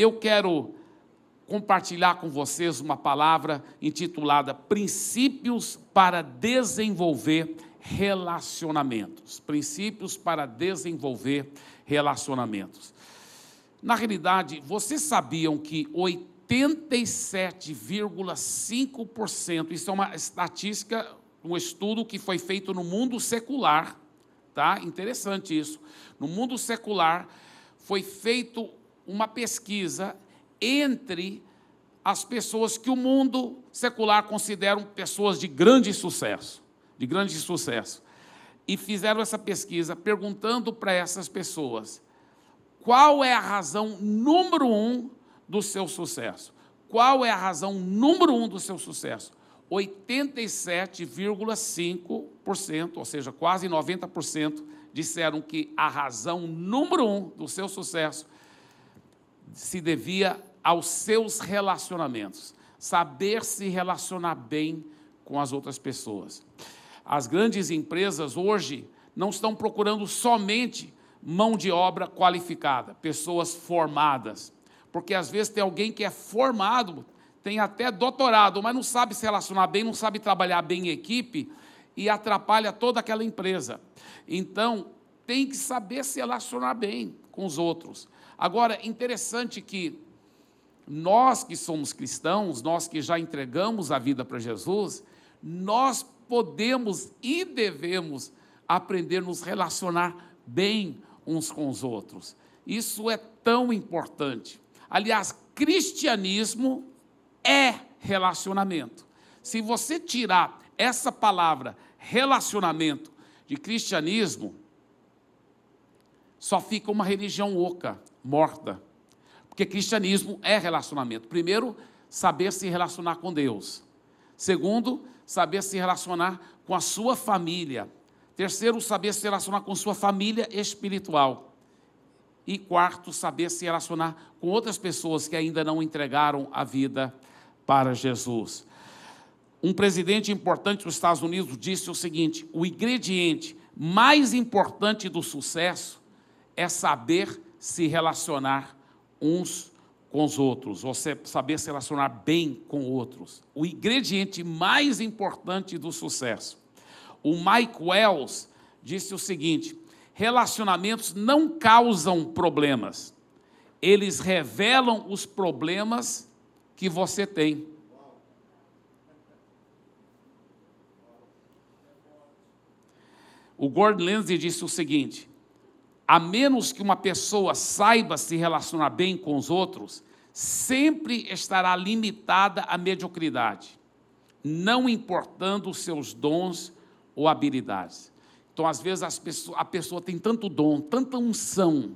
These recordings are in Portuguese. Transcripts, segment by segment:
eu quero compartilhar com vocês uma palavra intitulada Princípios para desenvolver relacionamentos. Princípios para desenvolver relacionamentos. Na realidade, vocês sabiam que 87,5%, isso é uma estatística, um estudo que foi feito no mundo secular, tá? Interessante isso. No mundo secular foi feito uma pesquisa entre as pessoas que o mundo secular considera pessoas de grande sucesso, de grande sucesso. E fizeram essa pesquisa perguntando para essas pessoas qual é a razão número um do seu sucesso. Qual é a razão número um do seu sucesso? 87,5%, ou seja, quase 90%, disseram que a razão número um do seu sucesso se devia aos seus relacionamentos, saber se relacionar bem com as outras pessoas. As grandes empresas hoje não estão procurando somente mão de obra qualificada, pessoas formadas, porque às vezes tem alguém que é formado, tem até doutorado, mas não sabe se relacionar bem, não sabe trabalhar bem em equipe e atrapalha toda aquela empresa. Então, tem que saber se relacionar bem com os outros. Agora, interessante que nós que somos cristãos, nós que já entregamos a vida para Jesus, nós podemos e devemos aprender a nos relacionar bem uns com os outros. Isso é tão importante. Aliás, cristianismo é relacionamento. Se você tirar essa palavra relacionamento de cristianismo, só fica uma religião oca, morta. Porque cristianismo é relacionamento. Primeiro, saber se relacionar com Deus. Segundo, saber se relacionar com a sua família. Terceiro, saber se relacionar com sua família espiritual. E quarto, saber se relacionar com outras pessoas que ainda não entregaram a vida para Jesus. Um presidente importante dos Estados Unidos disse o seguinte: o ingrediente mais importante do sucesso é saber se relacionar uns com os outros, você saber se relacionar bem com outros. O ingrediente mais importante do sucesso. O Mike Wells disse o seguinte: relacionamentos não causam problemas, eles revelam os problemas que você tem. O Gordon Lindsay disse o seguinte: a menos que uma pessoa saiba se relacionar bem com os outros, sempre estará limitada à mediocridade, não importando os seus dons ou habilidades. Então, às vezes, pessoas, a pessoa tem tanto dom, tanta unção,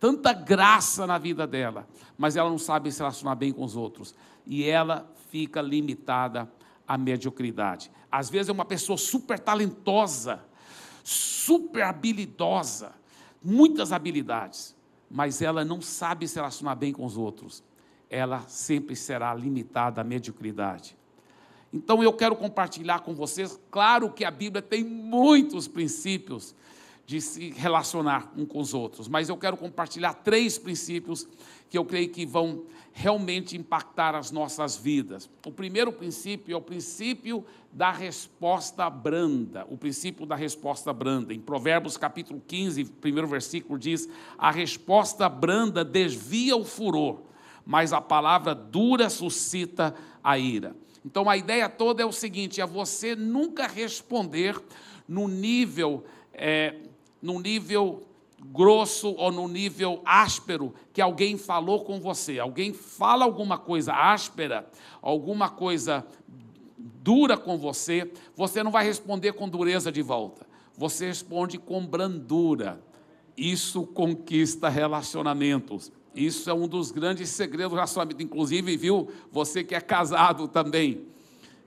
tanta graça na vida dela, mas ela não sabe se relacionar bem com os outros. E ela fica limitada à mediocridade. Às vezes é uma pessoa super talentosa, super habilidosa, muitas habilidades, mas ela não sabe se relacionar bem com os outros. Ela sempre será limitada à mediocridade. Então eu quero compartilhar com vocês, claro que a Bíblia tem muitos princípios de se relacionar um com os outros, mas eu quero compartilhar três princípios que eu creio que vão realmente impactar as nossas vidas. O primeiro princípio é o princípio da resposta branda, o princípio da resposta branda. Em Provérbios capítulo 15, primeiro versículo diz: "A resposta branda desvia o furor, mas a palavra dura suscita a ira". Então a ideia toda é o seguinte: é você nunca responder no nível é, no nível grosso ou no nível áspero que alguém falou com você. Alguém fala alguma coisa áspera, alguma coisa dura com você, você não vai responder com dureza de volta. Você responde com brandura. Isso conquista relacionamentos. Isso é um dos grandes segredos do relacionamento. Inclusive, viu, você que é casado também.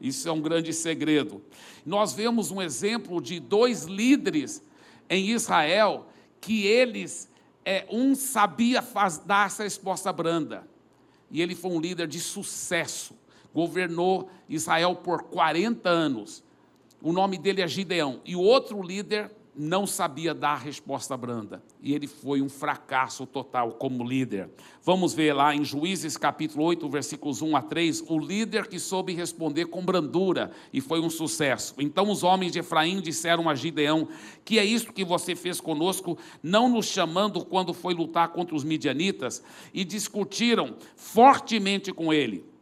Isso é um grande segredo. Nós vemos um exemplo de dois líderes em Israel que eles, é, um sabia faz, dar essa resposta branda, e ele foi um líder de sucesso, governou Israel por 40 anos. O nome dele é Gideão. E o outro líder não sabia dar resposta branda. E ele foi um fracasso total como líder. Vamos ver lá em Juízes capítulo 8, versículos 1 a 3, o líder que soube responder com brandura e foi um sucesso. Então os homens de Efraim disseram a Gideão: Que é isso que você fez conosco, não nos chamando quando foi lutar contra os midianitas? E discutiram fortemente com ele.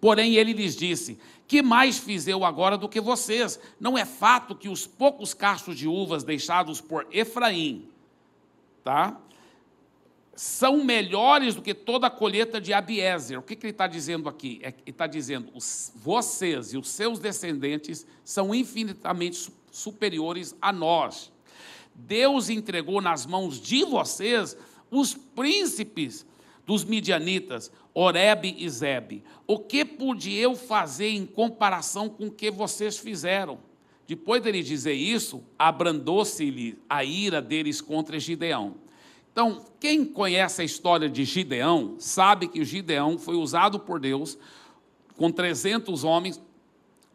Porém ele lhes disse: que mais fiz eu agora do que vocês? Não é fato que os poucos cachos de uvas deixados por Efraim, tá? São melhores do que toda a colheita de Abiezer. O que, que ele está dizendo aqui? É, ele está dizendo: os, vocês e os seus descendentes são infinitamente superiores a nós. Deus entregou nas mãos de vocês os príncipes dos midianitas, Oreb e Zeb. O que pude eu fazer em comparação com o que vocês fizeram? Depois dele dizer isso, abrandou-se-lhe a ira deles contra Gideão. Então, quem conhece a história de Gideão, sabe que Gideão foi usado por Deus com 300 homens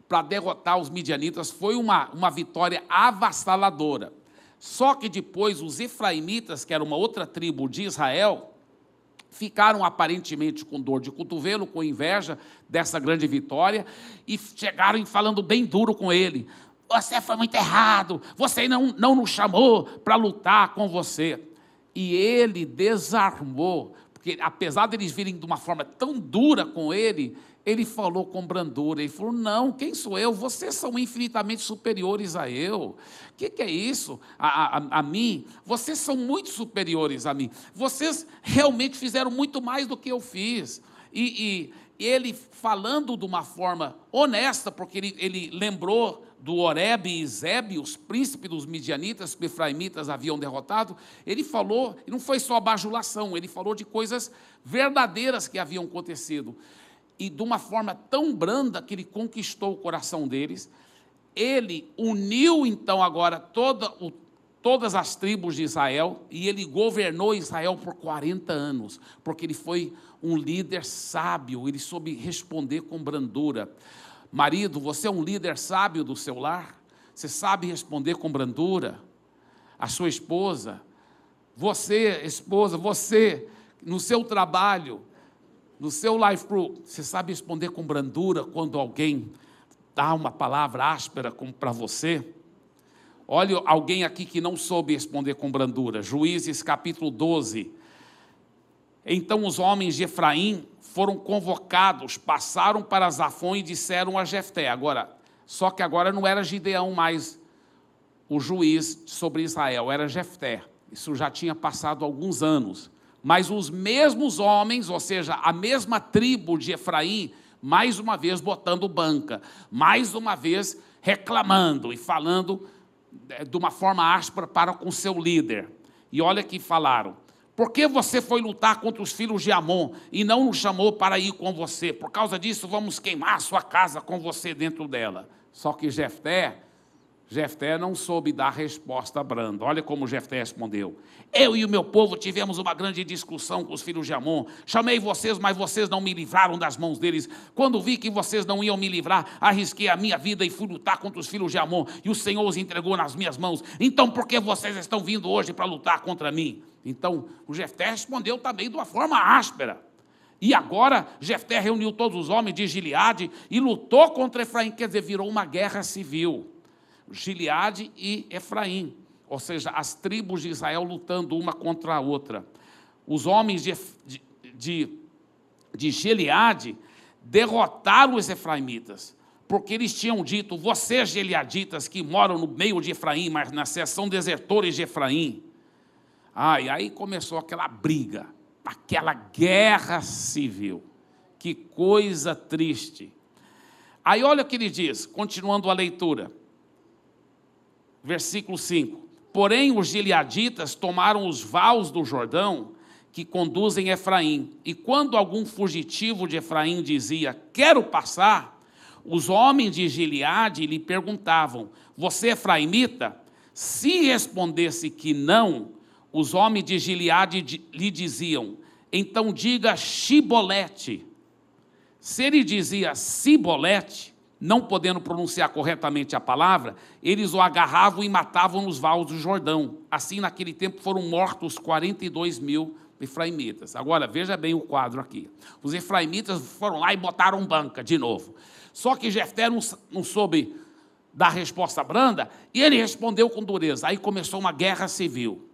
para derrotar os midianitas. Foi uma, uma vitória avassaladora. Só que depois os efraimitas, que era uma outra tribo de Israel, ficaram aparentemente com dor de cotovelo, com inveja dessa grande vitória, e chegaram falando bem duro com ele. Você foi muito errado, você não, não nos chamou para lutar com você. E ele desarmou, porque apesar deles virem de uma forma tão dura com ele, ele falou com brandura, ele falou: Não, quem sou eu? Vocês são infinitamente superiores a eu. O que, que, é isso? A, a, a, mim? Vocês são muito superiores a mim. Vocês realmente fizeram muito mais do que eu fiz. E, e ele falando de uma forma honesta, porque ele, ele lembrou do Oreb e Zeb, os príncipes dos midianitas que os efraimitas haviam derrotado, ele falou, não foi só bajulação, ele falou de coisas verdadeiras que haviam acontecido e de uma forma tão branda que ele conquistou o coração deles. Ele uniu então agora toda o, todas as tribos de Israel e ele governou Israel por 40 anos, porque ele foi um líder sábio, ele soube responder com brandura. Marido, você é um líder sábio do seu lar? Você sabe responder com brandura? A sua esposa, você, esposa, você, no seu trabalho, no seu life group, você sabe responder com brandura quando alguém dá uma palavra áspera para você? Olha alguém aqui que não soube responder com brandura. Juízes capítulo 12. Então os homens de Efraim foram convocados, passaram para Zafon e disseram a Jefté. Agora, só que agora não era Gideão mais o juiz sobre Israel, era Jefté. Isso já tinha passado alguns anos. Mas os mesmos homens, ou seja, a mesma tribo de Efraim, mais uma vez botando banca, mais uma vez reclamando e falando é, de uma forma áspera para com seu líder. E olha que falaram: por que você foi lutar contra os filhos de Amon e não nos chamou para ir com você? Por causa disso, vamos queimar sua casa com você dentro dela. Só que Jefté Jefté não soube dar resposta branda. Olha como Jefté respondeu. Eu e o meu povo tivemos uma grande discussão com os filhos de Amon. Chamei vocês, mas vocês não me livraram das mãos deles. Quando vi que vocês não iam me livrar, arrisquei a minha vida e fui lutar contra os filhos de Amon. E o Senhor os entregou nas minhas mãos. Então, por que vocês estão vindo hoje para lutar contra mim? Então, o Jefté respondeu também de uma forma áspera. E agora Jefté reuniu todos os homens de Gileade e lutou contra Efraim, quer dizer, virou uma guerra civil. Gileade e Efraim, ou seja, as tribos de Israel lutando uma contra a outra. Os homens de, de, de, de Gileade derrotaram os efraimitas, porque eles tinham dito: vocês, gileaditas, que moram no meio de Efraim, mas na seção desertores de Efraim. Ah, e aí começou aquela briga, aquela guerra civil. Que coisa triste. Aí olha o que ele diz, continuando a leitura versículo 5. Porém, os gileaditas tomaram os vales do Jordão que conduzem Efraim. E quando algum fugitivo de Efraim dizia: Quero passar, os homens de Gileade lhe perguntavam: Você é efraimita? Se respondesse que não, os homens de Gileade lhe diziam: Então diga Shibolete. Se ele dizia Sibolete, não podendo pronunciar corretamente a palavra, eles o agarravam e matavam nos vales do Jordão. Assim, naquele tempo, foram mortos 42 mil efraimitas. Agora, veja bem o quadro aqui. Os efraimitas foram lá e botaram banca de novo. Só que Jefté não, não soube dar resposta branda e ele respondeu com dureza. Aí começou uma guerra civil.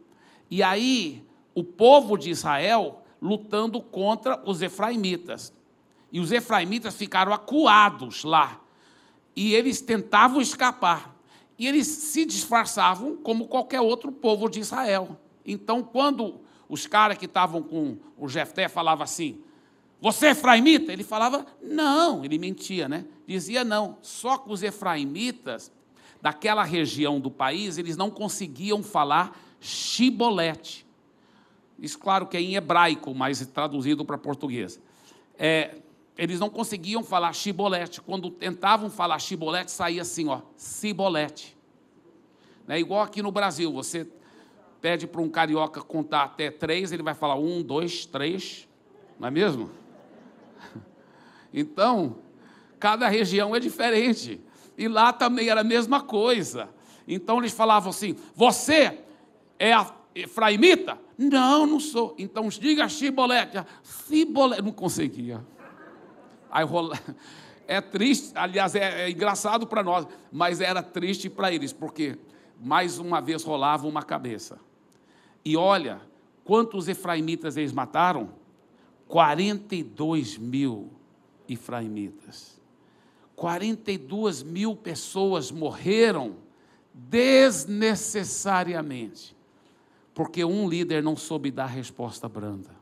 E aí, o povo de Israel lutando contra os efraimitas. E os efraimitas ficaram acuados lá. E eles tentavam escapar. E eles se disfarçavam como qualquer outro povo de Israel. Então, quando os caras que estavam com o Jefté falavam assim: Você é efraimita? Ele falava: Não, ele mentia, né? Dizia não. Só que os efraimitas, daquela região do país, eles não conseguiam falar chibolete. Isso, claro, que é em hebraico, mas traduzido para português. É, eles não conseguiam falar chibolete. Quando tentavam falar chibolete, saía assim, ó, cibolete. É igual aqui no Brasil, você pede para um carioca contar até três, ele vai falar um, dois, três, não é mesmo? Então, cada região é diferente. E lá também era a mesma coisa. Então eles falavam assim: você é a efraimita? Não, não sou. Então diga chibolete. Cibolete. Não conseguia. Aí rola... É triste, aliás, é, é engraçado para nós, mas era triste para eles, porque mais uma vez rolava uma cabeça. E olha, quantos efraimitas eles mataram? 42 mil efraimitas. 42 mil pessoas morreram desnecessariamente, porque um líder não soube dar resposta branda.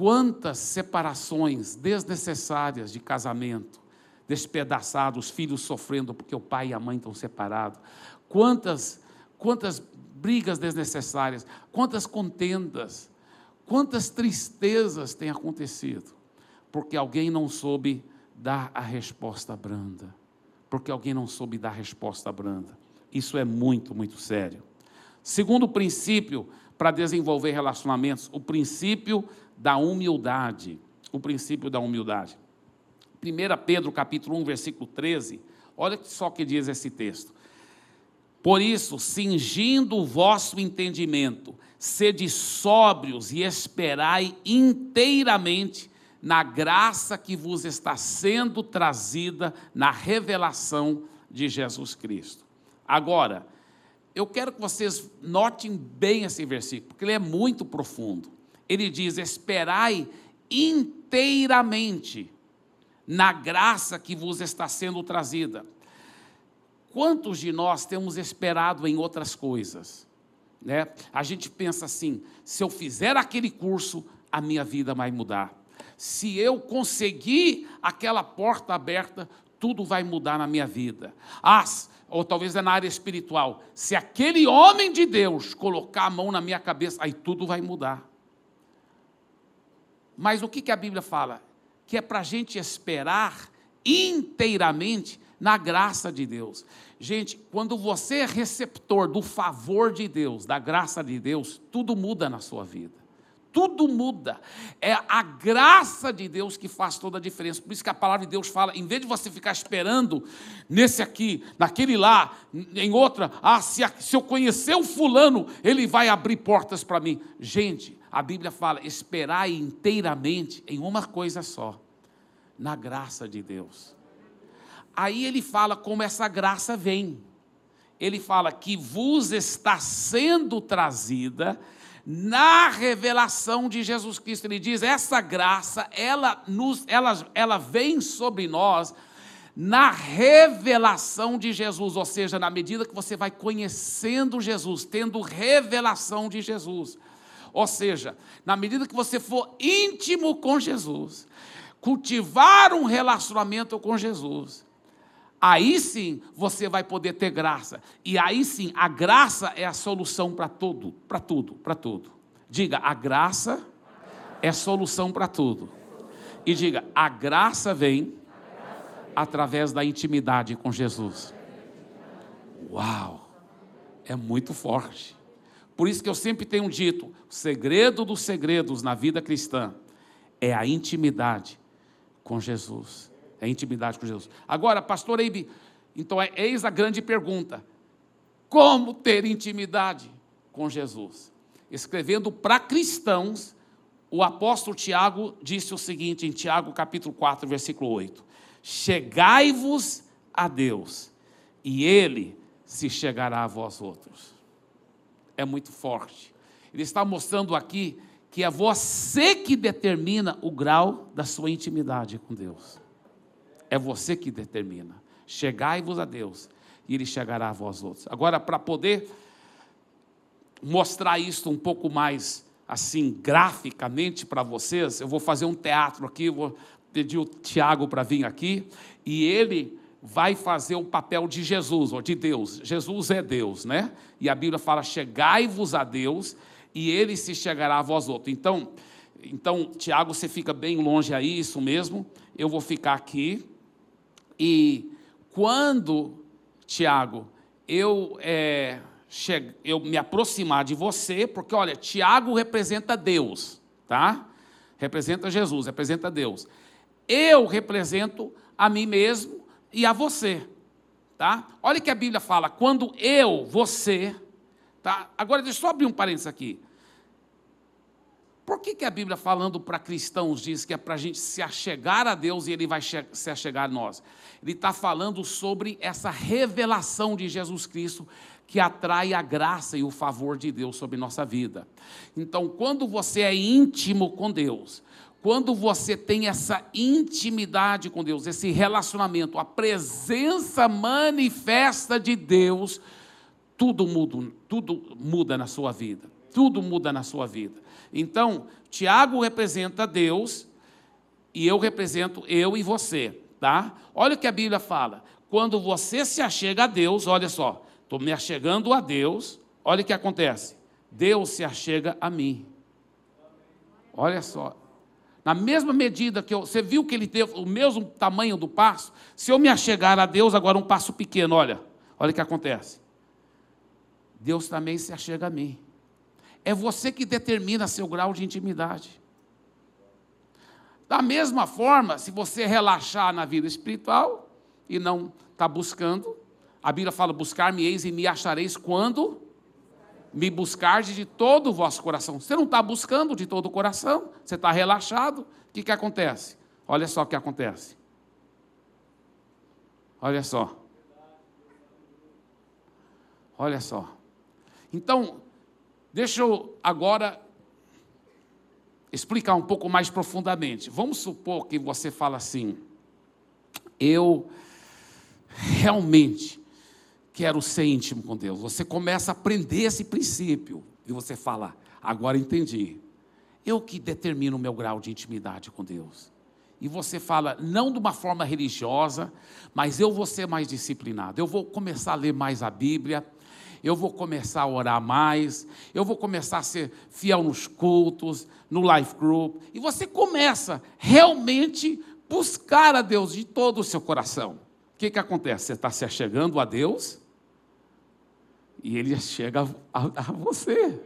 Quantas separações desnecessárias de casamento, despedaçados, filhos sofrendo porque o pai e a mãe estão separados. Quantas, quantas brigas desnecessárias, quantas contendas, quantas tristezas têm acontecido, porque alguém não soube dar a resposta branda. Porque alguém não soube dar a resposta branda. Isso é muito, muito sério. Segundo princípio para desenvolver relacionamentos, o princípio da humildade. O princípio da humildade. 1 Pedro capítulo 1, versículo 13, olha só o que diz esse texto. Por isso, cingindo o vosso entendimento, sede sóbrios e esperai inteiramente na graça que vos está sendo trazida na revelação de Jesus Cristo. Agora, eu quero que vocês notem bem esse versículo, porque ele é muito profundo ele diz: esperai inteiramente na graça que vos está sendo trazida. Quantos de nós temos esperado em outras coisas? Né? A gente pensa assim: se eu fizer aquele curso, a minha vida vai mudar. Se eu conseguir aquela porta aberta, tudo vai mudar na minha vida. Ah, ou talvez é na área espiritual. Se aquele homem de Deus colocar a mão na minha cabeça, aí tudo vai mudar. Mas o que, que a Bíblia fala? Que é para a gente esperar inteiramente na graça de Deus. Gente, quando você é receptor do favor de Deus, da graça de Deus, tudo muda na sua vida. Tudo muda. É a graça de Deus que faz toda a diferença. Por isso que a palavra de Deus fala, em vez de você ficar esperando nesse aqui, naquele lá, em outra, ah, se, se eu conhecer o fulano, ele vai abrir portas para mim. Gente, a Bíblia fala: esperai inteiramente em uma coisa só, na graça de Deus. Aí ele fala como essa graça vem. Ele fala que vos está sendo trazida na revelação de Jesus Cristo. Ele diz: essa graça, ela, nos, ela, ela vem sobre nós na revelação de Jesus, ou seja, na medida que você vai conhecendo Jesus, tendo revelação de Jesus. Ou seja, na medida que você for íntimo com Jesus, cultivar um relacionamento com Jesus, aí sim você vai poder ter graça. E aí sim, a graça é a solução para tudo, para tudo, para tudo. Diga, a graça é solução para tudo. E diga, a graça vem através da intimidade com Jesus. Uau! É muito forte. Por isso que eu sempre tenho dito: o segredo dos segredos na vida cristã é a intimidade com Jesus. É intimidade com Jesus. Agora, pastor Eibe, então é, eis a grande pergunta: como ter intimidade com Jesus? Escrevendo para cristãos, o apóstolo Tiago disse o seguinte em Tiago capítulo 4, versículo 8: Chegai-vos a Deus, e ele se chegará a vós outros. É muito forte. Ele está mostrando aqui que é você que determina o grau da sua intimidade com Deus. É você que determina. Chegai-vos a Deus, e Ele chegará a vós outros. Agora, para poder mostrar isso um pouco mais assim graficamente para vocês, eu vou fazer um teatro aqui, vou pedir o Tiago para vir aqui, e ele vai fazer o papel de Jesus, ou de Deus. Jesus é Deus, né? E a Bíblia fala: chegai-vos a Deus, e ele se chegará a vós outros. Então, então, Tiago, você fica bem longe aí, isso mesmo. Eu vou ficar aqui. E quando, Tiago, eu, é, eu me aproximar de você, porque olha, Tiago representa Deus, tá? Representa Jesus, representa Deus. Eu represento a mim mesmo e a você, tá? Olha que a Bíblia fala, quando eu, você, Tá? Agora, deixa eu só abrir um parênteses aqui. Por que, que a Bíblia, falando para cristãos, diz que é para a gente se achegar a Deus e Ele vai se achegar a nós? Ele está falando sobre essa revelação de Jesus Cristo que atrai a graça e o favor de Deus sobre nossa vida. Então, quando você é íntimo com Deus, quando você tem essa intimidade com Deus, esse relacionamento, a presença manifesta de Deus, tudo muda, tudo muda na sua vida. Tudo muda na sua vida. Então, Tiago representa Deus e eu represento eu e você, tá? Olha o que a Bíblia fala. Quando você se achega a Deus, olha só, estou me achegando a Deus, olha o que acontece. Deus se achega a mim. Olha só. Na mesma medida que eu, você viu que ele teve o mesmo tamanho do passo, se eu me achegar a Deus, agora um passo pequeno, olha, olha o que acontece. Deus também se achega a mim. É você que determina seu grau de intimidade. Da mesma forma, se você relaxar na vida espiritual e não está buscando, a Bíblia fala: buscar-me-eis e me achareis quando me buscardes de todo o vosso coração. Você não está buscando de todo o coração, você está relaxado. O que, que acontece? Olha só o que acontece. Olha só. Olha só. Então, deixa eu agora explicar um pouco mais profundamente. Vamos supor que você fala assim: eu realmente quero ser íntimo com Deus. Você começa a aprender esse princípio e você fala: agora entendi. Eu que determino o meu grau de intimidade com Deus. E você fala, não de uma forma religiosa, mas eu vou ser mais disciplinado. Eu vou começar a ler mais a Bíblia eu vou começar a orar mais, eu vou começar a ser fiel nos cultos, no life group, e você começa realmente buscar a Deus de todo o seu coração. O que, que acontece? Você está se achegando a Deus e Ele chega a, a, a você.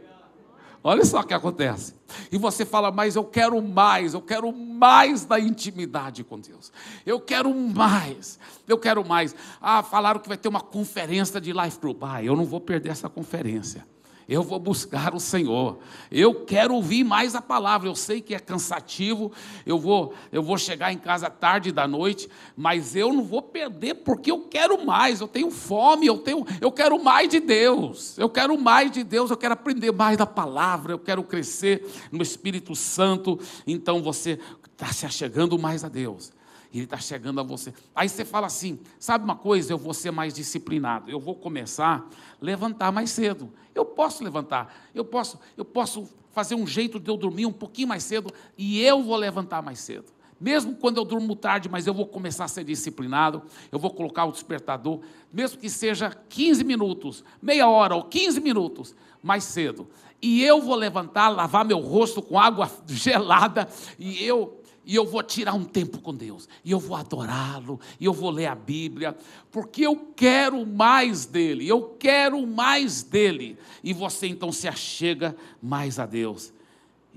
Olha só o que acontece. E você fala, mas eu quero mais, eu quero mais da intimidade com Deus. Eu quero mais, eu quero mais. Ah, falaram que vai ter uma conferência de Life Group. Ah, eu não vou perder essa conferência eu vou buscar o Senhor. Eu quero ouvir mais a palavra. Eu sei que é cansativo. Eu vou, eu vou chegar em casa tarde da noite, mas eu não vou perder porque eu quero mais. Eu tenho fome. Eu tenho, eu quero mais de Deus. Eu quero mais de Deus. Eu quero aprender mais da palavra. Eu quero crescer no Espírito Santo. Então você está se achegando mais a Deus. Ele está chegando a você. Aí você fala assim: sabe uma coisa? Eu vou ser mais disciplinado. Eu vou começar a levantar mais cedo. Eu posso levantar. Eu posso, eu posso fazer um jeito de eu dormir um pouquinho mais cedo e eu vou levantar mais cedo. Mesmo quando eu durmo tarde, mas eu vou começar a ser disciplinado, eu vou colocar o despertador, mesmo que seja 15 minutos, meia hora ou 15 minutos mais cedo. E eu vou levantar, lavar meu rosto com água gelada e eu e eu vou tirar um tempo com Deus, e eu vou adorá-lo, e eu vou ler a Bíblia, porque eu quero mais dele, eu quero mais dele. E você então se achega mais a Deus,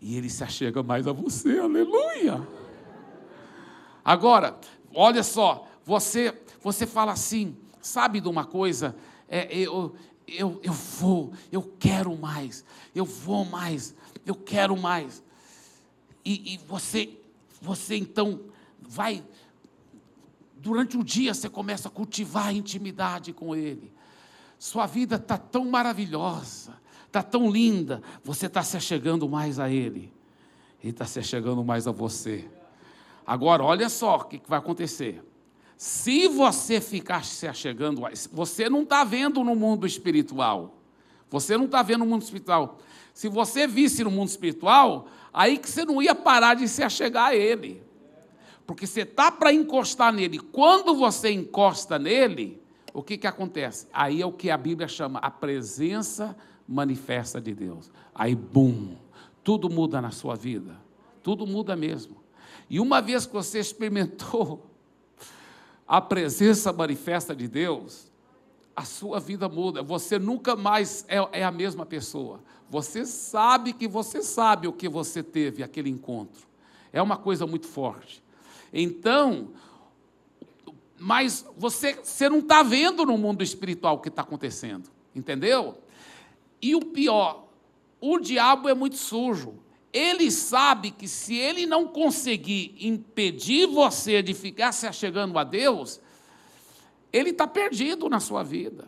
e ele se achega mais a você, aleluia. Agora, olha só, você, você fala assim, sabe de uma coisa? É, eu, eu, eu vou, eu quero mais, eu vou mais, eu quero mais. E, e você, você então vai, durante o dia você começa a cultivar a intimidade com Ele. Sua vida está tão maravilhosa, está tão linda, você está se chegando mais a Ele, Ele está se chegando mais a você. Agora, olha só o que, que vai acontecer. Se você ficar se achegando, você não está vendo no mundo espiritual. Você não está vendo no mundo espiritual. Se você visse no mundo espiritual, aí que você não ia parar de se achegar a Ele. Porque você está para encostar nele. Quando você encosta nele, o que, que acontece? Aí é o que a Bíblia chama a presença manifesta de Deus. Aí, bum, tudo muda na sua vida. Tudo muda mesmo. E uma vez que você experimentou a presença manifesta de Deus, a sua vida muda. Você nunca mais é, é, a mesma pessoa. Você sabe que você sabe o que você teve aquele encontro. É uma coisa muito forte. Então, mas você, você não está vendo no mundo espiritual o que está acontecendo, entendeu? E o pior, o diabo é muito sujo ele sabe que se ele não conseguir impedir você de ficar se achegando a Deus, ele está perdido na sua vida.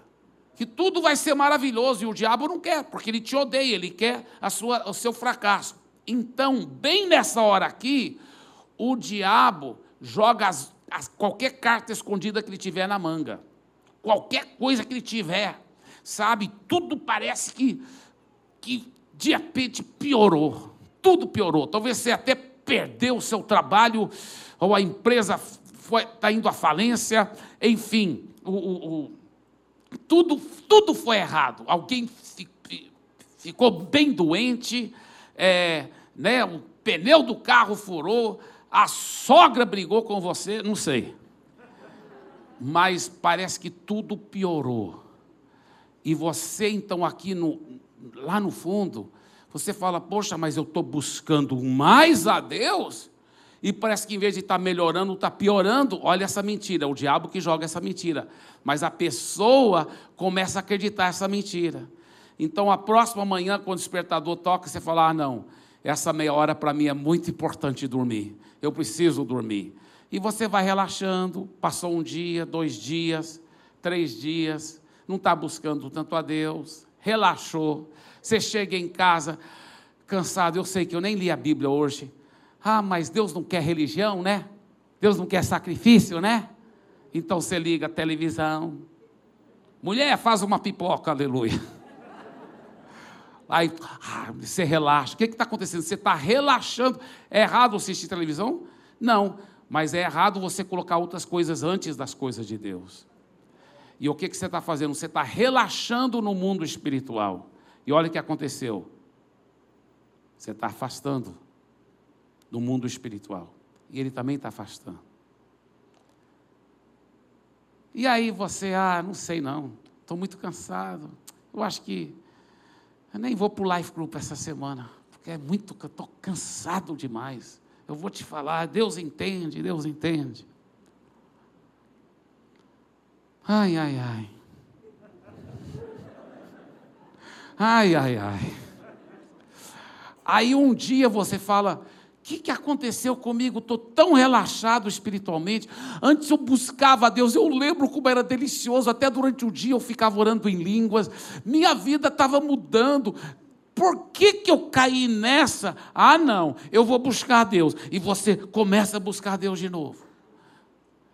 Que tudo vai ser maravilhoso e o diabo não quer, porque ele te odeia, ele quer a sua, o seu fracasso. Então, bem nessa hora aqui, o diabo joga as, as, qualquer carta escondida que ele tiver na manga, qualquer coisa que ele tiver, sabe? Tudo parece que, que de repente piorou tudo piorou. Talvez você até perdeu o seu trabalho, ou a empresa está indo à falência, enfim, o, o, o, tudo, tudo foi errado. Alguém ficou bem doente, é, né, o pneu do carro furou, a sogra brigou com você, não sei. Mas parece que tudo piorou. E você, então, aqui no, lá no fundo, você fala, poxa, mas eu estou buscando mais a Deus, e parece que em vez de estar tá melhorando, está piorando. Olha essa mentira, o diabo que joga essa mentira. Mas a pessoa começa a acreditar essa mentira. Então, a próxima manhã, quando o despertador toca, você fala: ah, não, essa meia hora para mim é muito importante dormir. Eu preciso dormir. E você vai relaxando. Passou um dia, dois dias, três dias, não está buscando tanto a Deus, relaxou. Você chega em casa cansado, eu sei que eu nem li a Bíblia hoje. Ah, mas Deus não quer religião, né? Deus não quer sacrifício, né? Então você liga a televisão. Mulher, faz uma pipoca, aleluia. Aí ah, você relaxa. O que está acontecendo? Você está relaxando. É errado assistir televisão? Não. Mas é errado você colocar outras coisas antes das coisas de Deus. E o que, que você está fazendo? Você está relaxando no mundo espiritual. E olha o que aconteceu. Você está afastando do mundo espiritual. E ele também está afastando. E aí você, ah, não sei não, estou muito cansado. Eu acho que eu nem vou para o Life Group essa semana, porque é muito, estou cansado demais. Eu vou te falar, Deus entende, Deus entende. Ai, ai, ai. Ai, ai, ai. Aí um dia você fala: que, que aconteceu comigo? Estou tão relaxado espiritualmente. Antes eu buscava a Deus, eu lembro como era delicioso, até durante o dia eu ficava orando em línguas, minha vida estava mudando. Por que, que eu caí nessa? Ah, não, eu vou buscar Deus. E você começa a buscar Deus de novo.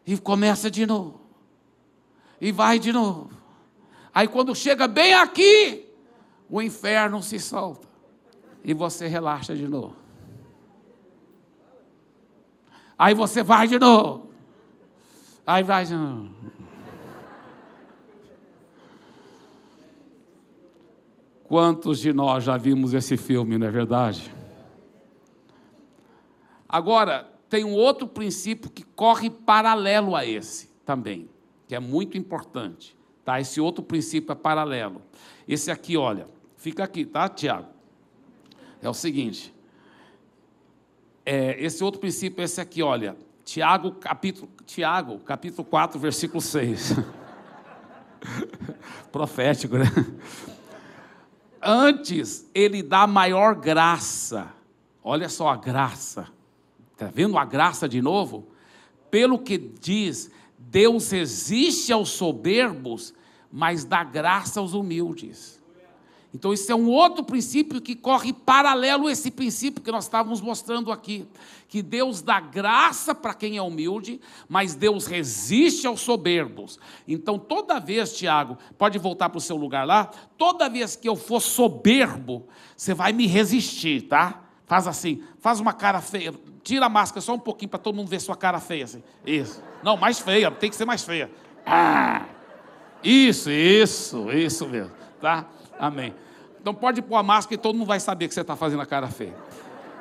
E começa de novo. E vai de novo. Aí quando chega bem aqui, o inferno se solta e você relaxa de novo. Aí você vai de novo. Aí vai de novo. Quantos de nós já vimos esse filme, não é verdade? Agora, tem um outro princípio que corre paralelo a esse também, que é muito importante. Tá? Esse outro princípio é paralelo. Esse aqui, olha, Fica aqui, tá, Tiago? É o seguinte. É, esse outro princípio é esse aqui, olha. Tiago, capítulo, Tiago, capítulo 4, versículo 6. Profético, né? Antes, ele dá maior graça. Olha só a graça. Está vendo a graça de novo? Pelo que diz, Deus resiste aos soberbos, mas dá graça aos humildes. Então, isso é um outro princípio que corre paralelo a esse princípio que nós estávamos mostrando aqui. Que Deus dá graça para quem é humilde, mas Deus resiste aos soberbos. Então, toda vez, Tiago, pode voltar para o seu lugar lá, toda vez que eu for soberbo, você vai me resistir, tá? Faz assim, faz uma cara feia, tira a máscara só um pouquinho para todo mundo ver sua cara feia. Assim. Isso. Não, mais feia, tem que ser mais feia. Ah, isso, isso, isso mesmo, tá? Amém. Então pode pôr a máscara e todo mundo vai saber que você está fazendo a cara feia.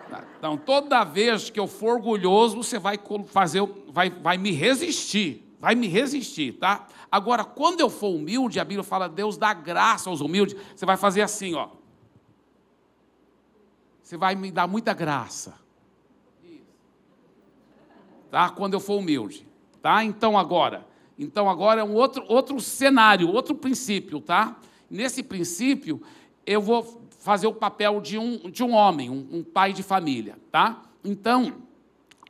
Tá? Então, toda vez que eu for orgulhoso, você vai fazer, vai, vai me resistir. Vai me resistir, tá? Agora, quando eu for humilde, a Bíblia fala, Deus dá graça aos humildes. Você vai fazer assim, ó. Você vai me dar muita graça. Tá? Quando eu for humilde. Tá? Então agora. Então agora é um outro, outro cenário, outro princípio, tá? Nesse princípio, eu vou fazer o papel de um, de um homem, um, um pai de família, tá? Então,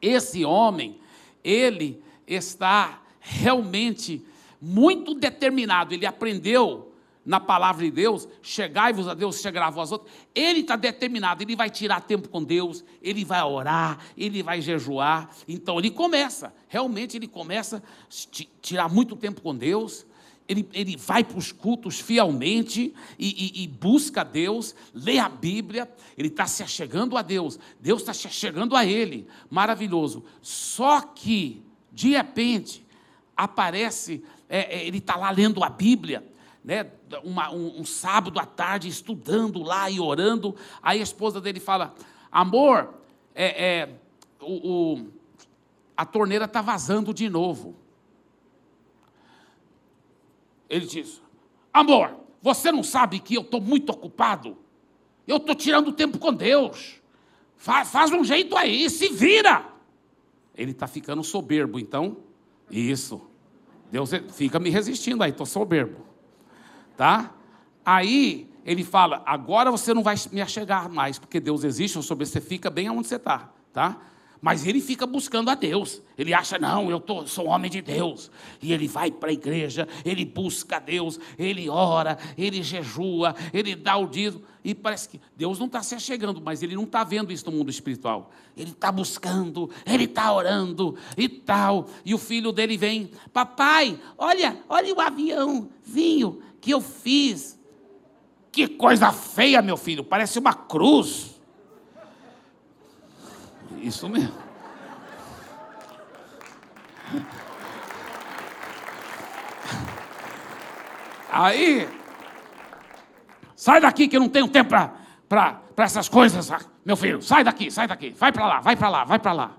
esse homem, ele está realmente muito determinado, ele aprendeu na palavra de Deus, chegai-vos a Deus, chegará a vós outros. Ele está determinado, ele vai tirar tempo com Deus, ele vai orar, ele vai jejuar. Então ele começa, realmente ele começa a tirar muito tempo com Deus, ele, ele vai para os cultos fielmente e, e, e, busca Deus, lê a Bíblia, ele está se achegando a Deus, Deus está se achegando a ele, maravilhoso. Só que, de repente, aparece, é, é, ele está lá lendo a Bíblia, né, uma, um, um, sábado à tarde, estudando lá e orando, aí a esposa dele fala: Amor, é, é o, o, a torneira está vazando de novo. Ele diz: Amor, você não sabe que eu estou muito ocupado? Eu estou tirando tempo com Deus. Faz, faz um jeito aí, se vira. Ele está ficando soberbo, então. Isso. Deus fica me resistindo aí, estou soberbo. Tá? Aí ele fala: agora você não vai me achegar mais, porque Deus existe sobre você, fica bem onde você está. Tá? Mas ele fica buscando a Deus. Ele acha, não, eu tô, sou homem de Deus. E ele vai para a igreja, ele busca a Deus, ele ora, ele jejua, ele dá o dízimo. E parece que Deus não está se achegando, mas ele não está vendo isso no mundo espiritual. Ele está buscando, ele está orando e tal. E o filho dele vem, papai, olha, olha o aviãozinho que eu fiz. Que coisa feia, meu filho, parece uma cruz. Isso mesmo. Aí, sai daqui que eu não tenho tempo para essas coisas, meu filho. Sai daqui, sai daqui. Vai para lá, vai para lá, vai para lá.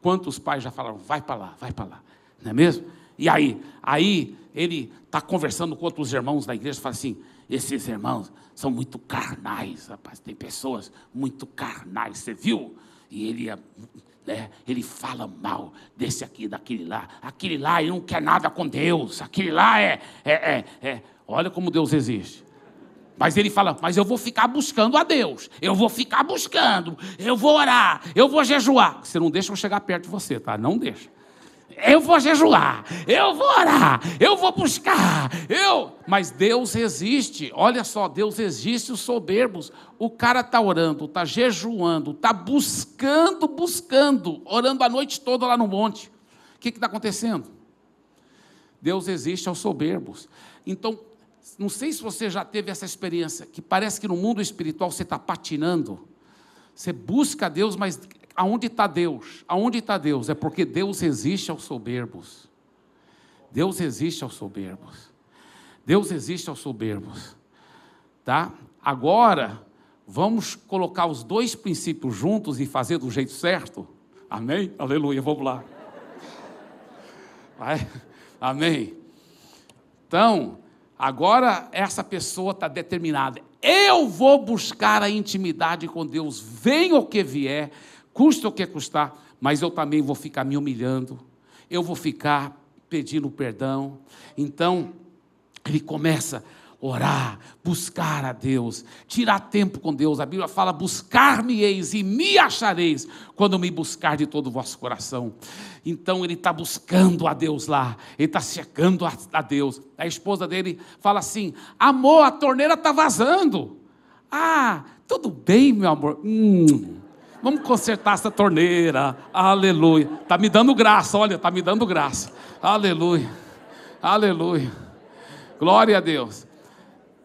Quantos pais já falaram, vai para lá, vai para lá. Não é mesmo? E aí, aí ele está conversando com outros irmãos da igreja fala assim: esses irmãos são muito carnais, rapaz. Tem pessoas muito carnais. Você viu? E ele, né, ele fala mal desse aqui, daquele lá. Aquele lá, ele não quer nada com Deus. Aquele lá é, é, é, é. Olha como Deus existe. Mas ele fala, mas eu vou ficar buscando a Deus. Eu vou ficar buscando. Eu vou orar. Eu vou jejuar. Você não deixa eu chegar perto de você, tá? Não deixa eu vou jejuar, eu vou orar, eu vou buscar, eu. Mas Deus existe, olha só, Deus existe os soberbos. O cara está orando, está jejuando, está buscando, buscando, orando a noite toda lá no monte. O que está acontecendo? Deus existe aos soberbos. Então, não sei se você já teve essa experiência, que parece que no mundo espiritual você está patinando. Você busca Deus, mas aonde está Deus? Aonde está Deus? É porque Deus resiste aos soberbos. Deus resiste aos soberbos. Deus existe aos soberbos. Tá? Agora, vamos colocar os dois princípios juntos e fazer do jeito certo? Amém? Aleluia, vamos lá. Vai? Amém. Então, agora essa pessoa está determinada. Eu vou buscar a intimidade com Deus, venha o que vier custa o que custar, mas eu também vou ficar me humilhando, eu vou ficar pedindo perdão. Então, ele começa orar, buscar a Deus, tirar tempo com Deus. A Bíblia fala: buscar-me-eis e me achareis quando me buscar de todo o vosso coração. Então ele está buscando a Deus lá, ele está checando a, a, Deus. A esposa dele fala assim: amor, a torneira está vazando. Ah, tudo bem, meu amor. Hum, vamos consertar essa torneira. Aleluia. Está me dando graça, olha, está me dando graça. Aleluia. Aleluia. Glória a Deus.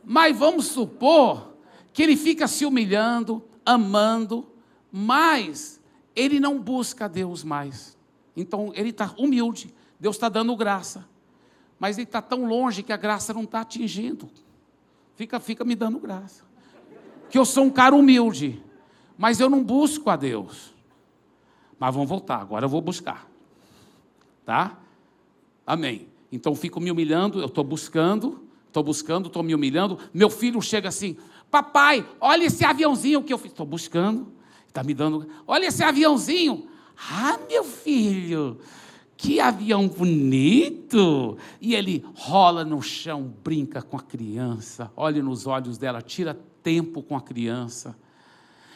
Mas vamos supor que ele fica se humilhando, amando, mas ele não busca Deus mais. Então ele está humilde, Deus está dando graça, mas ele está tão longe que a graça não está atingindo. Fica, fica me dando graça. Que eu sou um cara humilde, mas eu não busco a Deus. Mas vamos voltar, agora eu vou buscar. Tá? Amém. Então fico me humilhando, eu estou buscando, Estou buscando, estou me humilhando. Meu filho chega assim: Papai, olha esse aviãozinho que eu fiz. Estou buscando, está me dando. Olha esse aviãozinho. Ah, meu filho, que avião bonito! E ele rola no chão, brinca com a criança, olha nos olhos dela, tira tempo com a criança.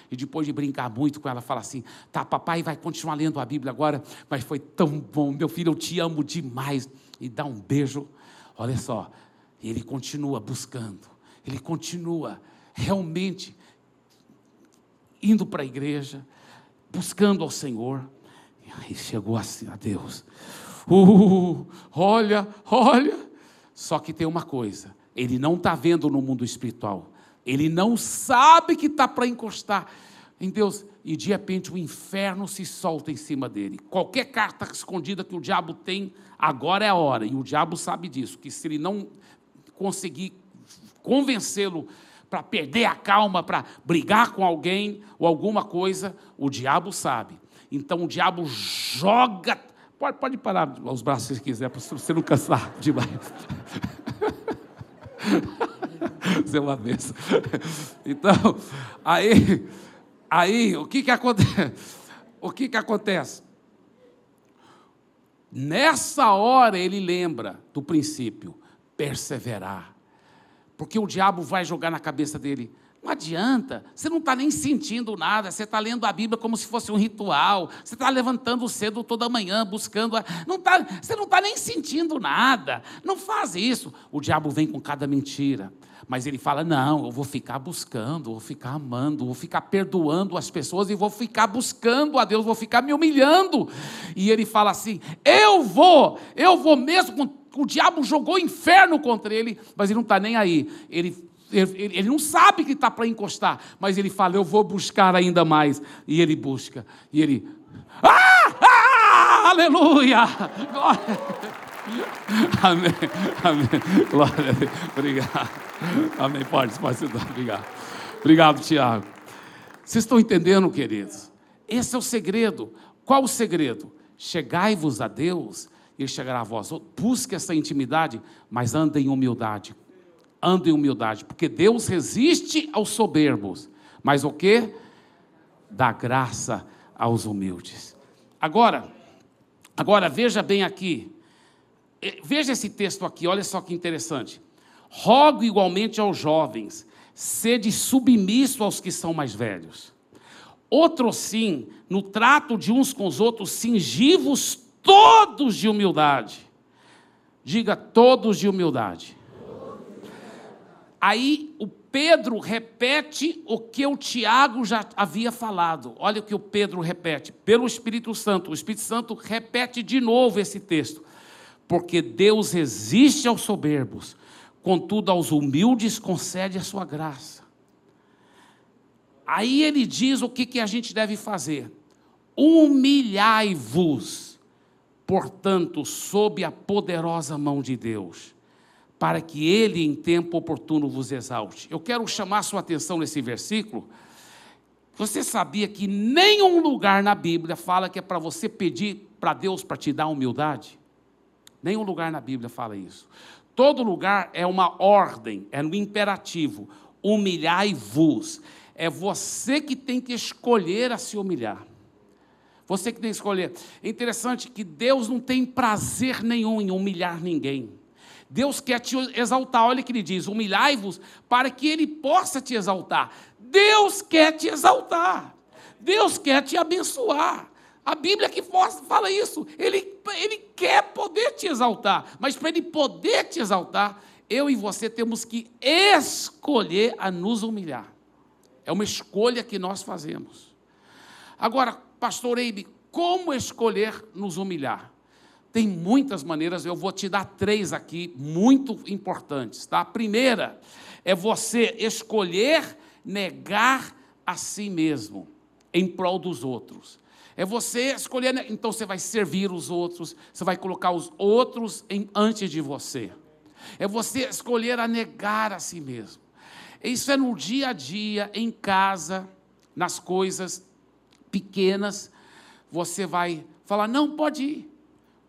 E depois de brincar muito com ela, fala assim: tá, papai vai continuar lendo a Bíblia agora, mas foi tão bom, meu filho, eu te amo demais. E dá um beijo. Olha só, e ele continua buscando, ele continua realmente indo para a igreja, buscando ao Senhor. E aí chegou assim a Deus. Uh, olha, olha. Só que tem uma coisa: ele não está vendo no mundo espiritual, ele não sabe que está para encostar em Deus. E de repente o inferno se solta em cima dele. Qualquer carta escondida que o diabo tem, agora é a hora. E o diabo sabe disso, que se ele não conseguir convencê-lo para perder a calma, para brigar com alguém ou alguma coisa, o diabo sabe. Então o diabo joga. Pode, pode parar os braços se quiser, para você não cansar demais. Isso é uma vez. Então, aí, aí o que, que acontece? O que, que acontece? Nessa hora ele lembra do princípio perseverar. Porque o diabo vai jogar na cabeça dele. Não adianta, você não está nem sentindo nada, você está lendo a Bíblia como se fosse um ritual, você está levantando cedo toda manhã, buscando. A... Não tá, você não está nem sentindo nada, não faz isso. O diabo vem com cada mentira, mas ele fala: não, eu vou ficar buscando, vou ficar amando, vou ficar perdoando as pessoas e vou ficar buscando a Deus, vou ficar me humilhando. E ele fala assim: eu vou, eu vou mesmo o diabo jogou inferno contra ele, mas ele não está nem aí. Ele, ele, ele não sabe que está para encostar, mas ele fala: Eu vou buscar ainda mais. E ele busca. E ele. Ah! ah aleluia! Glória. Amém. Amém. Glória a Deus. Obrigado. Amém. Pode, pode se dar. Obrigado. Obrigado, Tiago. Vocês estão entendendo, queridos? Esse é o segredo. Qual o segredo? Chegai-vos a Deus ele chegará a vós. Busque essa intimidade, mas ande em humildade. Ande em humildade, porque Deus resiste aos soberbos, mas o que? Dá graça aos humildes. Agora, agora veja bem aqui. Veja esse texto aqui, olha só que interessante. Rogo igualmente aos jovens, sede submisso aos que são mais velhos. Outro sim, no trato de uns com os outros, singivos todos de humildade. Diga todos de humildade. Aí o Pedro repete o que o Tiago já havia falado. Olha o que o Pedro repete, pelo Espírito Santo. O Espírito Santo repete de novo esse texto. Porque Deus resiste aos soberbos, contudo aos humildes concede a sua graça. Aí ele diz o que, que a gente deve fazer: humilhai-vos portanto, sob a poderosa mão de Deus, para que Ele em tempo oportuno vos exalte. Eu quero chamar sua atenção nesse versículo. Você sabia que nenhum lugar na Bíblia fala que é para você pedir para Deus para te dar humildade? Nenhum lugar na Bíblia fala isso. Todo lugar é uma ordem, é no imperativo. Humilhai-vos. É você que tem que escolher a se humilhar. Você que tem que escolher. É interessante que Deus não tem prazer nenhum em humilhar ninguém. Deus quer te exaltar. Olha o que ele diz: humilhai-vos para que ele possa te exaltar. Deus quer te exaltar. Deus quer te abençoar. A Bíblia que fala isso. Ele, ele quer poder te exaltar. Mas para ele poder te exaltar, eu e você temos que escolher a nos humilhar. É uma escolha que nós fazemos. Agora, pastor Eibe, como escolher nos humilhar? Tem muitas maneiras, eu vou te dar três aqui, muito importantes. Tá? A primeira é você escolher negar a si mesmo em prol dos outros. É você escolher, né? então você vai servir os outros, você vai colocar os outros em, antes de você. É você escolher a negar a si mesmo. Isso é no dia a dia, em casa, nas coisas pequenas, você vai falar: não, pode ir.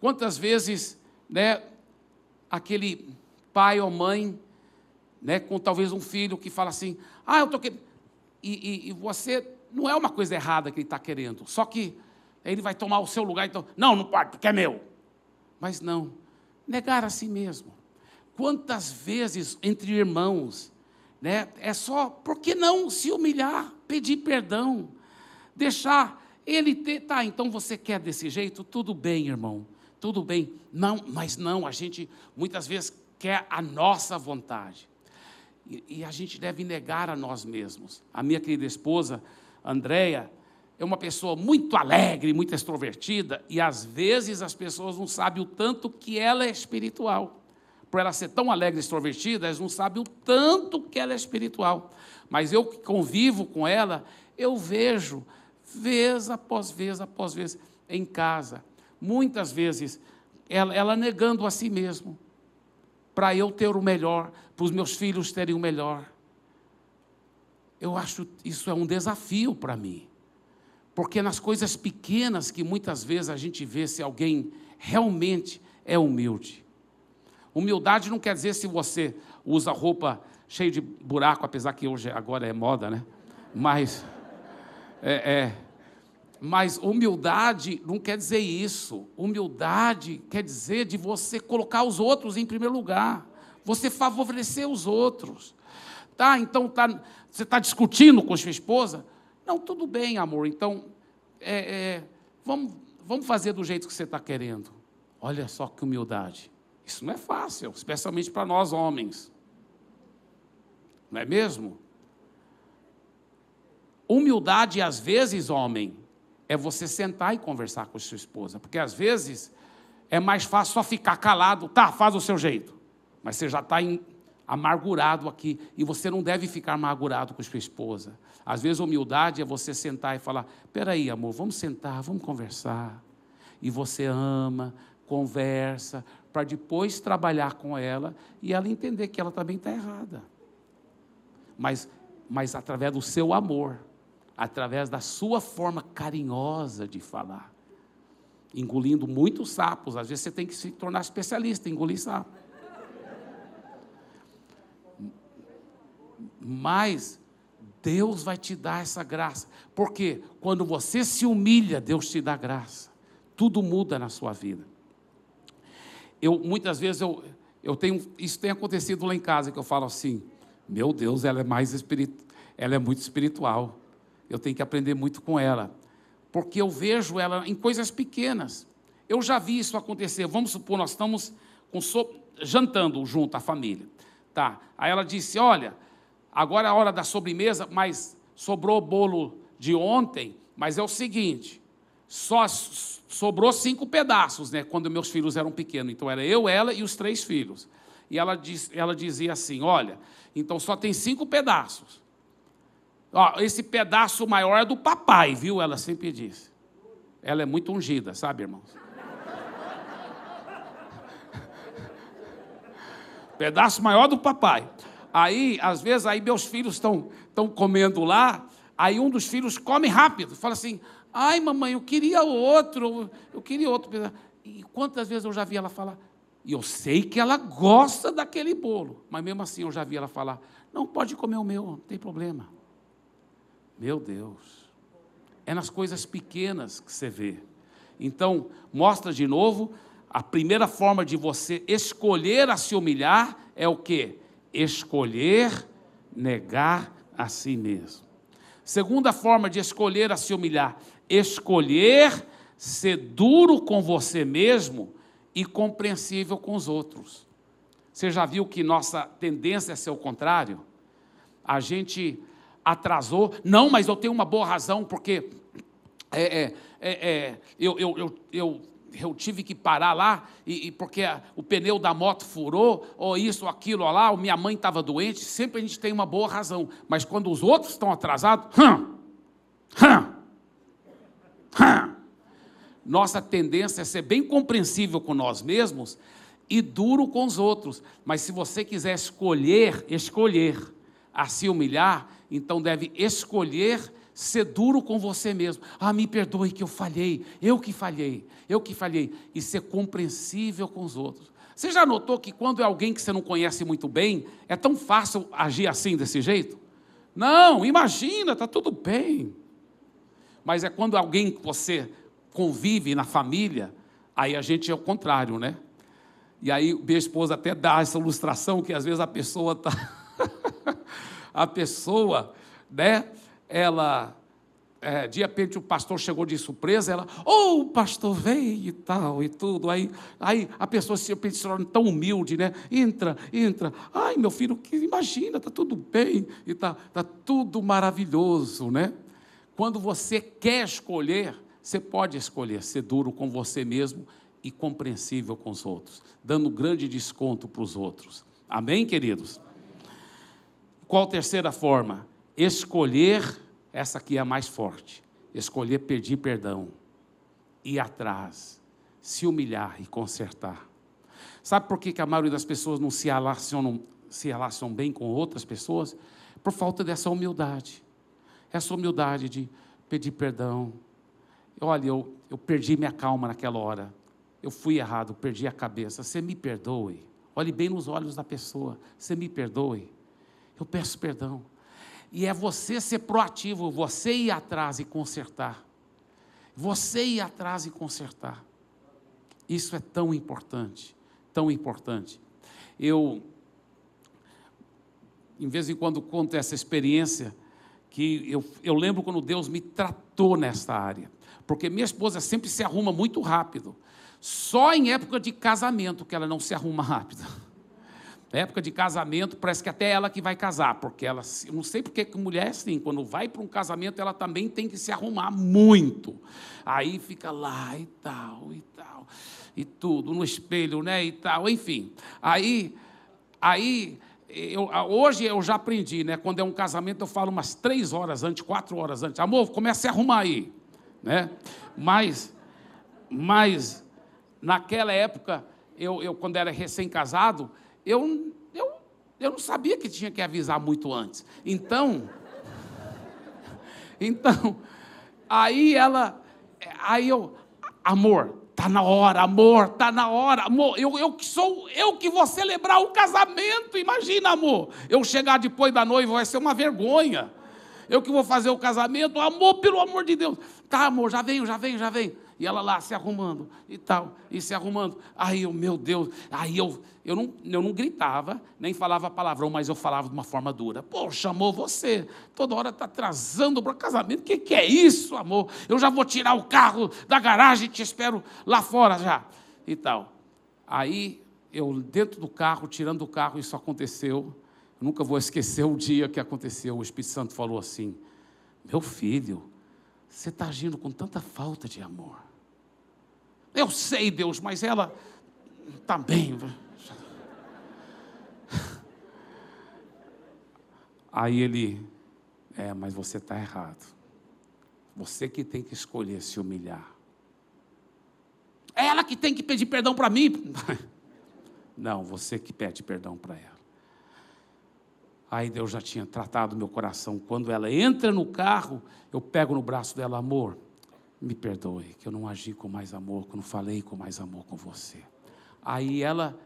Quantas vezes, né, aquele pai ou mãe, né, com talvez um filho que fala assim: ah, eu estou querendo. E, e, e, você, não é uma coisa errada que ele está querendo, só que ele vai tomar o seu lugar, então, não, não pode, porque é meu. Mas não, negar a si mesmo. Quantas vezes entre irmãos, né, é só, por que não se humilhar, pedir perdão, deixar ele ter, tá, então você quer desse jeito? Tudo bem, irmão, tudo bem. Não, mas não, a gente muitas vezes quer a nossa vontade. E, e a gente deve negar a nós mesmos. A minha querida esposa, Andréia, é uma pessoa muito alegre, muito extrovertida, e às vezes as pessoas não sabem o tanto que ela é espiritual. Por ela ser tão alegre e extrovertida, elas não sabem o tanto que ela é espiritual. Mas eu que convivo com ela, eu vejo, vez após vez após vez, em casa, muitas vezes, ela, ela negando a si mesma, para eu ter o melhor, para os meus filhos terem o melhor. Eu acho isso é um desafio para mim. Porque nas coisas pequenas que muitas vezes a gente vê se alguém realmente é humilde. Humildade não quer dizer se você usa roupa cheia de buraco, apesar que hoje agora é moda, né? Mas é, é, mas humildade não quer dizer isso. Humildade quer dizer de você colocar os outros em primeiro lugar. Você favorecer os outros. Tá? Então tá, você está discutindo com sua esposa? Não, tudo bem, amor. Então, é, é, vamos, vamos fazer do jeito que você está querendo. Olha só que humildade. Isso não é fácil, especialmente para nós homens. Não é mesmo? Humildade, às vezes, homem, é você sentar e conversar com sua esposa. Porque às vezes é mais fácil só ficar calado, tá, faz o seu jeito. Mas você já está em amargurado aqui. E você não deve ficar amargurado com sua esposa. Às vezes, humildade é você sentar e falar: peraí, amor, vamos sentar, vamos conversar. E você ama, conversa, para depois trabalhar com ela e ela entender que ela também está errada. Mas, mas através do seu amor, através da sua forma carinhosa de falar, engolindo muitos sapos. Às vezes você tem que se tornar especialista em engolir sapo. Mas Deus vai te dar essa graça. Porque quando você se humilha, Deus te dá graça. Tudo muda na sua vida. Eu muitas vezes eu, eu tenho isso tem acontecido lá em casa que eu falo assim: "Meu Deus, ela é mais espiritual, ela é muito espiritual. Eu tenho que aprender muito com ela." Porque eu vejo ela em coisas pequenas. Eu já vi isso acontecer. Vamos supor, nós estamos so, jantando junto a família. Tá. Aí ela disse: "Olha, agora é a hora da sobremesa, mas sobrou o bolo de ontem, mas é o seguinte, só sobrou cinco pedaços, né, quando meus filhos eram pequenos, então era eu, ela e os três filhos. E ela, diz, ela dizia assim, olha, então só tem cinco pedaços. Ó, esse pedaço maior é do papai, viu? Ela sempre disse. Ela é muito ungida, sabe, irmãos? pedaço maior do papai. Aí, às vezes, aí meus filhos estão comendo lá, aí um dos filhos come rápido, fala assim, ai mamãe, eu queria outro, eu queria outro. E quantas vezes eu já vi ela falar, e eu sei que ela gosta daquele bolo, mas mesmo assim eu já vi ela falar, não pode comer o meu, não tem problema. Meu Deus, É nas coisas pequenas que você vê. Então, mostra de novo, a primeira forma de você escolher a se humilhar é o que? Escolher negar a si mesmo. Segunda forma de escolher a se humilhar, escolher ser duro com você mesmo e compreensível com os outros. Você já viu que nossa tendência é ser o contrário? A gente atrasou, não, mas eu tenho uma boa razão, porque é, é, é, é eu, eu, eu, eu eu tive que parar lá, e, e porque a, o pneu da moto furou, ou isso, ou aquilo, ou lá, ou minha mãe estava doente, sempre a gente tem uma boa razão. Mas quando os outros estão atrasados, hum, hum, hum, nossa tendência é ser bem compreensível com nós mesmos e duro com os outros. Mas se você quiser escolher, escolher a se humilhar, então deve escolher ser duro com você mesmo. Ah, me perdoe que eu falhei, eu que falhei, eu que falhei. E ser compreensível com os outros. Você já notou que quando é alguém que você não conhece muito bem, é tão fácil agir assim, desse jeito? Não, imagina, está tudo bem. Mas é quando alguém que você convive na família, aí a gente é o contrário, né? E aí minha esposa até dá essa ilustração que às vezes a pessoa está. a pessoa, né? Ela, é, de repente o pastor chegou de surpresa, ela, oh, o pastor veio e tal e tudo. Aí, aí a pessoa se torna tão humilde, né? Entra, entra. Ai, meu filho, que imagina, está tudo bem e está tá tudo maravilhoso, né? Quando você quer escolher, você pode escolher ser duro com você mesmo e compreensível com os outros, dando grande desconto para os outros. Amém, queridos? Qual terceira forma? Escolher, essa aqui é a mais forte, escolher pedir perdão, ir atrás, se humilhar e consertar. Sabe por que, que a maioria das pessoas não se relacionam, se relacionam bem com outras pessoas? Por falta dessa humildade. Essa humildade de pedir perdão. Olha, eu, eu perdi minha calma naquela hora. Eu fui errado, perdi a cabeça. Você me perdoe. Olhe bem nos olhos da pessoa. Você me perdoe. Eu peço perdão. E é você ser proativo, você ir atrás e consertar. Você ir atrás e consertar. Isso é tão importante, tão importante. Eu, em vez em quando, conto essa experiência, que eu, eu lembro quando Deus me tratou nesta área. Porque minha esposa sempre se arruma muito rápido. Só em época de casamento que ela não se arruma rápido. Na época de casamento, parece que até ela que vai casar, porque ela, eu não sei porque que mulher é assim, quando vai para um casamento, ela também tem que se arrumar muito. Aí fica lá e tal, e tal, e tudo, no espelho, né, e tal, enfim. Aí, aí eu, hoje eu já aprendi, né, quando é um casamento, eu falo umas três horas antes, quatro horas antes, amor, comece a arrumar aí, né, mas, mas, naquela época, eu, eu quando era recém-casado, eu, eu, eu não sabia que tinha que avisar muito antes. Então, então, aí ela, aí eu, amor, tá na hora, amor, tá na hora, amor, eu, eu que sou, eu que vou celebrar o casamento, imagina, amor, eu chegar depois da noiva vai ser uma vergonha. Eu que vou fazer o casamento, amor, pelo amor de Deus. Tá, amor, já venho, já venho, já venho. E ela lá se arrumando e tal, e se arrumando. Aí eu, meu Deus, aí eu, eu, não, eu não gritava, nem falava palavrão, mas eu falava de uma forma dura. Pô, chamou você, toda hora está atrasando para o casamento. O que, que é isso, amor? Eu já vou tirar o carro da garagem e te espero lá fora já. E tal. Aí eu, dentro do carro, tirando o carro, isso aconteceu. Eu nunca vou esquecer o dia que aconteceu. O Espírito Santo falou assim: Meu filho, você está agindo com tanta falta de amor. Eu sei, Deus, mas ela também. Aí ele, é, mas você está errado. Você que tem que escolher se humilhar. É ela que tem que pedir perdão para mim. Não, você que pede perdão para ela. Aí Deus já tinha tratado meu coração. Quando ela entra no carro, eu pego no braço dela, amor, me perdoe, que eu não agi com mais amor, que eu não falei com mais amor com você. Aí ela,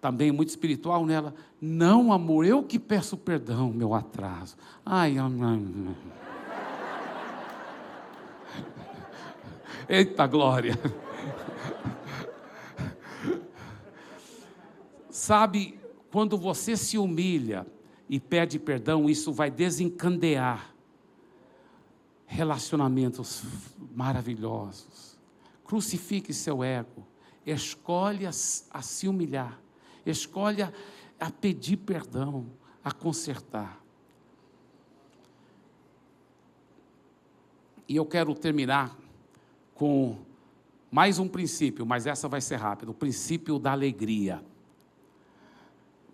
também muito espiritual nela, não, amor, eu que peço perdão, meu atraso. Ai, ai, ai. Eita glória! Sabe, quando você se humilha e pede perdão, isso vai desencandear relacionamentos maravilhosos. Crucifique seu ego, escolha a se humilhar, escolha a pedir perdão, a consertar. E eu quero terminar com mais um princípio, mas essa vai ser rápida: o princípio da alegria.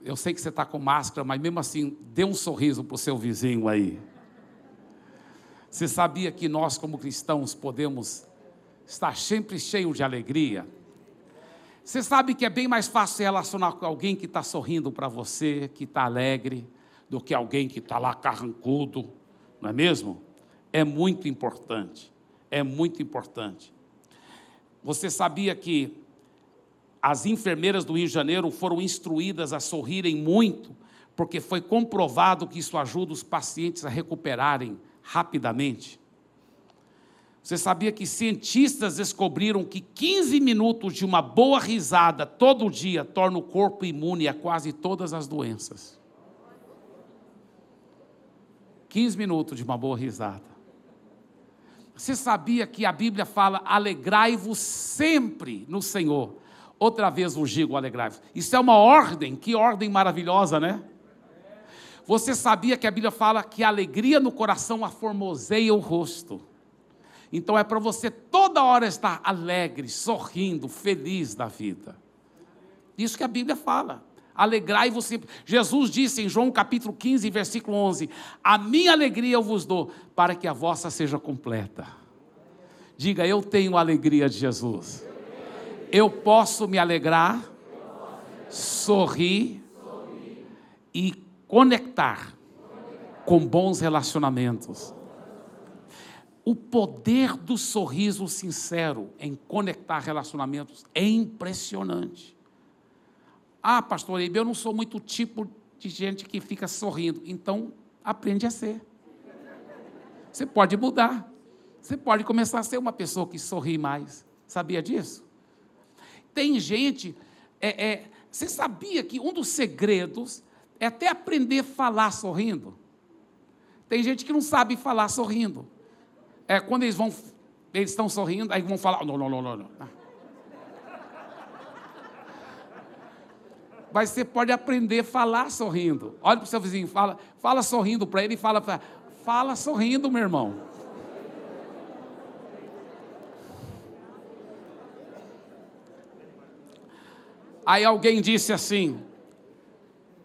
Eu sei que você está com máscara, mas mesmo assim, dê um sorriso para o seu vizinho aí. Você sabia que nós, como cristãos, podemos estar sempre cheios de alegria? Você sabe que é bem mais fácil se relacionar com alguém que está sorrindo para você, que está alegre, do que alguém que está lá carrancudo, não é mesmo? É muito importante, é muito importante. Você sabia que as enfermeiras do Rio de Janeiro foram instruídas a sorrirem muito, porque foi comprovado que isso ajuda os pacientes a recuperarem rapidamente. Você sabia que cientistas descobriram que 15 minutos de uma boa risada todo dia torna o corpo imune a quase todas as doenças? 15 minutos de uma boa risada. Você sabia que a Bíblia fala: alegrai-vos sempre no Senhor. Outra vez vos digo, alegrai-vos. Isso é uma ordem, que ordem maravilhosa, né? Você sabia que a Bíblia fala que a alegria no coração aformoseia o rosto. Então é para você toda hora estar alegre, sorrindo, feliz da vida. Isso que a Bíblia fala. Alegrai-vos sempre. Jesus disse em João capítulo 15, versículo 11: A minha alegria eu vos dou, para que a vossa seja completa. Diga, eu tenho a alegria de Jesus eu posso me alegrar, sorrir e conectar com bons relacionamentos. O poder do sorriso sincero em conectar relacionamentos é impressionante. Ah, pastor Eibe, eu não sou muito tipo de gente que fica sorrindo. Então, aprende a ser. Você pode mudar. Você pode começar a ser uma pessoa que sorri mais. Sabia disso? Tem gente, é, é, você sabia que um dos segredos é até aprender a falar sorrindo? Tem gente que não sabe falar sorrindo. É quando eles vão, eles estão sorrindo, aí vão falar, não, não, não, não, não. Mas você pode aprender a falar sorrindo. Olha para o seu vizinho, fala, fala sorrindo para ele e fala, fala sorrindo, meu irmão. Aí alguém disse assim,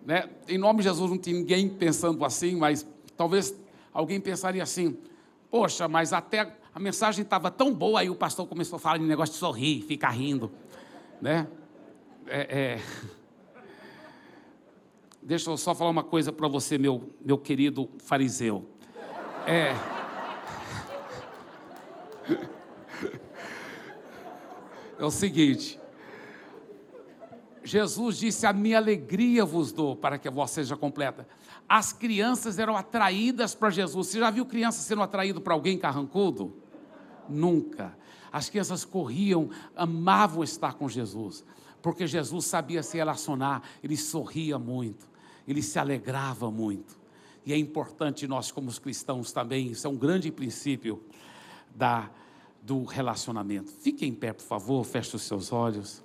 né? Em nome de Jesus não tem ninguém pensando assim, mas talvez alguém pensaria assim: poxa, mas até a mensagem estava tão boa, aí o pastor começou a falar de negócio de sorrir, ficar rindo, né? É, é... Deixa eu só falar uma coisa para você, meu, meu querido fariseu. É. É o seguinte, Jesus disse: A minha alegria vos dou para que a vossa seja completa. As crianças eram atraídas para Jesus. Você já viu criança sendo atraído para alguém carrancudo? Nunca. As crianças corriam, amavam estar com Jesus, porque Jesus sabia se relacionar, ele sorria muito, ele se alegrava muito. E é importante nós, como cristãos, também, isso é um grande princípio da, do relacionamento. Fique em pé, por favor, feche os seus olhos.